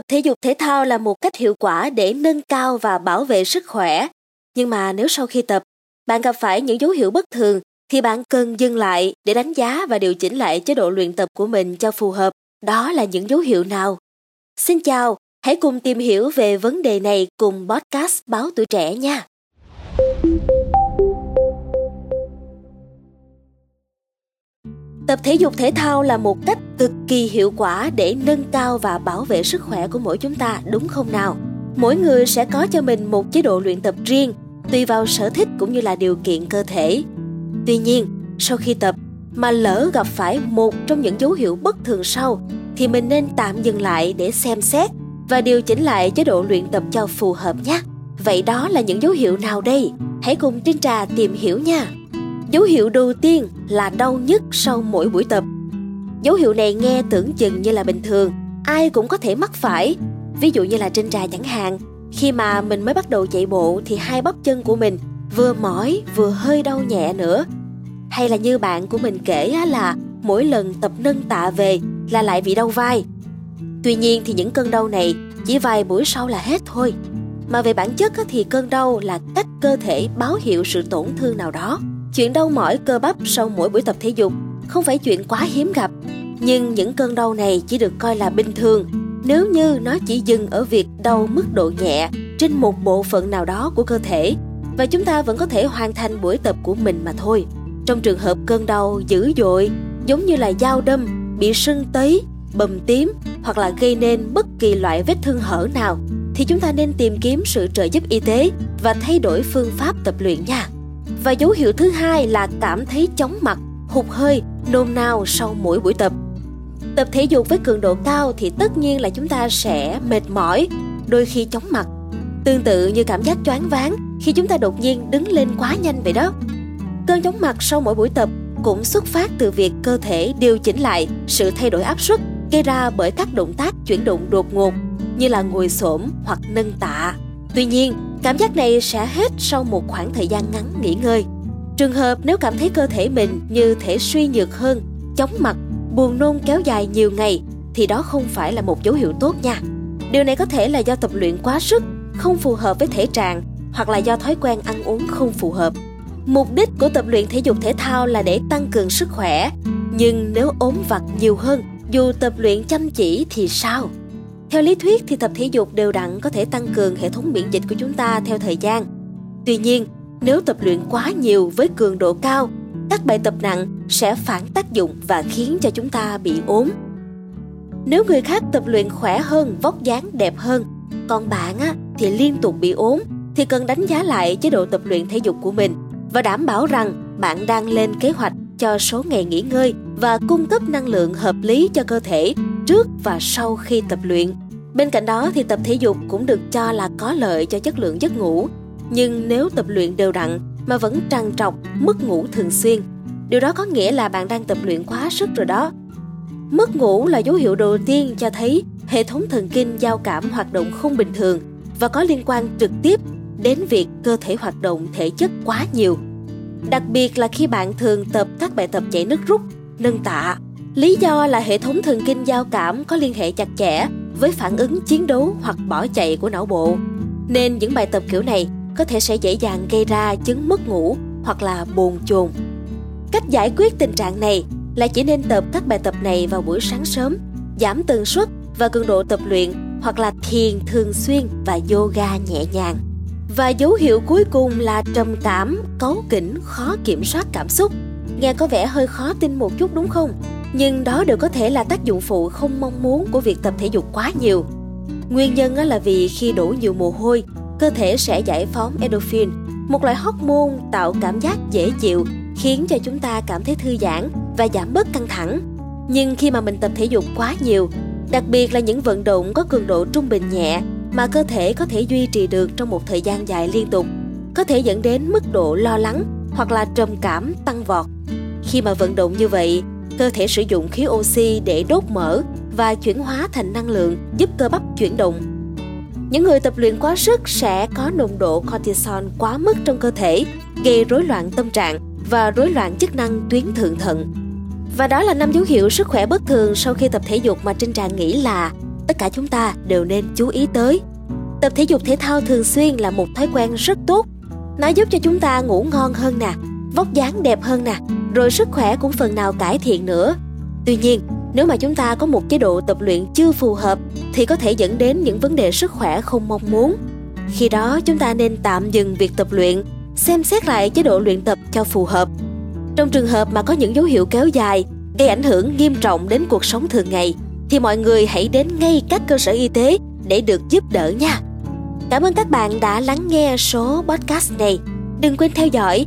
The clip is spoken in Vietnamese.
Tập thể dục thể thao là một cách hiệu quả để nâng cao và bảo vệ sức khỏe. Nhưng mà nếu sau khi tập, bạn gặp phải những dấu hiệu bất thường thì bạn cần dừng lại để đánh giá và điều chỉnh lại chế độ luyện tập của mình cho phù hợp. Đó là những dấu hiệu nào? Xin chào, hãy cùng tìm hiểu về vấn đề này cùng podcast Báo Tuổi Trẻ nha. Tập thể dục thể thao là một cách cực kỳ hiệu quả để nâng cao và bảo vệ sức khỏe của mỗi chúng ta đúng không nào? Mỗi người sẽ có cho mình một chế độ luyện tập riêng tùy vào sở thích cũng như là điều kiện cơ thể. Tuy nhiên, sau khi tập mà lỡ gặp phải một trong những dấu hiệu bất thường sau thì mình nên tạm dừng lại để xem xét và điều chỉnh lại chế độ luyện tập cho phù hợp nhé. Vậy đó là những dấu hiệu nào đây? Hãy cùng Trinh Trà tìm hiểu nha. Dấu hiệu đầu tiên là đau nhức sau mỗi buổi tập. Dấu hiệu này nghe tưởng chừng như là bình thường, ai cũng có thể mắc phải. Ví dụ như là trên Trà chẳng hạn, khi mà mình mới bắt đầu chạy bộ thì hai bắp chân của mình vừa mỏi vừa hơi đau nhẹ nữa. Hay là như bạn của mình kể là mỗi lần tập nâng tạ về là lại bị đau vai. Tuy nhiên thì những cơn đau này chỉ vài buổi sau là hết thôi. Mà về bản chất thì cơn đau là cách cơ thể báo hiệu sự tổn thương nào đó. Chuyện đau mỏi cơ bắp sau mỗi buổi tập thể dục không phải chuyện quá hiếm gặp. Nhưng những cơn đau này chỉ được coi là bình thường nếu như nó chỉ dừng ở việc đau mức độ nhẹ trên một bộ phận nào đó của cơ thể và chúng ta vẫn có thể hoàn thành buổi tập của mình mà thôi. Trong trường hợp cơn đau dữ dội, giống như là dao đâm, bị sưng tấy, bầm tím hoặc là gây nên bất kỳ loại vết thương hở nào thì chúng ta nên tìm kiếm sự trợ giúp y tế và thay đổi phương pháp tập luyện nha. Và dấu hiệu thứ hai là cảm thấy chóng mặt, hụt hơi, nôn nao sau mỗi buổi tập. Tập thể dục với cường độ cao thì tất nhiên là chúng ta sẽ mệt mỏi, đôi khi chóng mặt. Tương tự như cảm giác choáng váng khi chúng ta đột nhiên đứng lên quá nhanh vậy đó. Cơn chóng mặt sau mỗi buổi tập cũng xuất phát từ việc cơ thể điều chỉnh lại sự thay đổi áp suất gây ra bởi các động tác chuyển động đột ngột như là ngồi xổm hoặc nâng tạ. Tuy nhiên, cảm giác này sẽ hết sau một khoảng thời gian ngắn nghỉ ngơi. Trường hợp nếu cảm thấy cơ thể mình như thể suy nhược hơn, chóng mặt, buồn nôn kéo dài nhiều ngày thì đó không phải là một dấu hiệu tốt nha. Điều này có thể là do tập luyện quá sức, không phù hợp với thể trạng hoặc là do thói quen ăn uống không phù hợp. Mục đích của tập luyện thể dục thể thao là để tăng cường sức khỏe, nhưng nếu ốm vặt nhiều hơn dù tập luyện chăm chỉ thì sao? Theo lý thuyết thì tập thể dục đều đặn có thể tăng cường hệ thống miễn dịch của chúng ta theo thời gian. Tuy nhiên, nếu tập luyện quá nhiều với cường độ cao, các bài tập nặng sẽ phản tác dụng và khiến cho chúng ta bị ốm. Nếu người khác tập luyện khỏe hơn, vóc dáng đẹp hơn, còn bạn á, thì liên tục bị ốm, thì cần đánh giá lại chế độ tập luyện thể dục của mình và đảm bảo rằng bạn đang lên kế hoạch cho số ngày nghỉ ngơi và cung cấp năng lượng hợp lý cho cơ thể trước và sau khi tập luyện. Bên cạnh đó thì tập thể dục cũng được cho là có lợi cho chất lượng giấc ngủ. Nhưng nếu tập luyện đều đặn mà vẫn trằn trọc, mất ngủ thường xuyên, điều đó có nghĩa là bạn đang tập luyện quá sức rồi đó. Mất ngủ là dấu hiệu đầu tiên cho thấy hệ thống thần kinh giao cảm hoạt động không bình thường và có liên quan trực tiếp đến việc cơ thể hoạt động thể chất quá nhiều Đặc biệt là khi bạn thường tập các bài tập chạy nước rút, nâng tạ. Lý do là hệ thống thần kinh giao cảm có liên hệ chặt chẽ với phản ứng chiến đấu hoặc bỏ chạy của não bộ. Nên những bài tập kiểu này có thể sẽ dễ dàng gây ra chứng mất ngủ hoặc là bồn chồn. Cách giải quyết tình trạng này là chỉ nên tập các bài tập này vào buổi sáng sớm, giảm tần suất và cường độ tập luyện hoặc là thiền thường xuyên và yoga nhẹ nhàng. Và dấu hiệu cuối cùng là trầm cảm, cáu kỉnh, khó kiểm soát cảm xúc. Nghe có vẻ hơi khó tin một chút đúng không? Nhưng đó đều có thể là tác dụng phụ không mong muốn của việc tập thể dục quá nhiều. Nguyên nhân là vì khi đổ nhiều mồ hôi, cơ thể sẽ giải phóng endorphin, một loại hormone tạo cảm giác dễ chịu, khiến cho chúng ta cảm thấy thư giãn và giảm bớt căng thẳng. Nhưng khi mà mình tập thể dục quá nhiều, đặc biệt là những vận động có cường độ trung bình nhẹ mà cơ thể có thể duy trì được trong một thời gian dài liên tục có thể dẫn đến mức độ lo lắng hoặc là trầm cảm tăng vọt. Khi mà vận động như vậy, cơ thể sử dụng khí oxy để đốt mỡ và chuyển hóa thành năng lượng giúp cơ bắp chuyển động. Những người tập luyện quá sức sẽ có nồng độ cortisol quá mức trong cơ thể, gây rối loạn tâm trạng và rối loạn chức năng tuyến thượng thận. Và đó là năm dấu hiệu sức khỏe bất thường sau khi tập thể dục mà Trinh Trà nghĩ là tất cả chúng ta đều nên chú ý tới. Tập thể dục thể thao thường xuyên là một thói quen rất tốt. Nó giúp cho chúng ta ngủ ngon hơn nè, vóc dáng đẹp hơn nè, rồi sức khỏe cũng phần nào cải thiện nữa. Tuy nhiên, nếu mà chúng ta có một chế độ tập luyện chưa phù hợp thì có thể dẫn đến những vấn đề sức khỏe không mong muốn. Khi đó chúng ta nên tạm dừng việc tập luyện, xem xét lại chế độ luyện tập cho phù hợp. Trong trường hợp mà có những dấu hiệu kéo dài, gây ảnh hưởng nghiêm trọng đến cuộc sống thường ngày thì mọi người hãy đến ngay các cơ sở y tế để được giúp đỡ nha. Cảm ơn các bạn đã lắng nghe số podcast này. Đừng quên theo dõi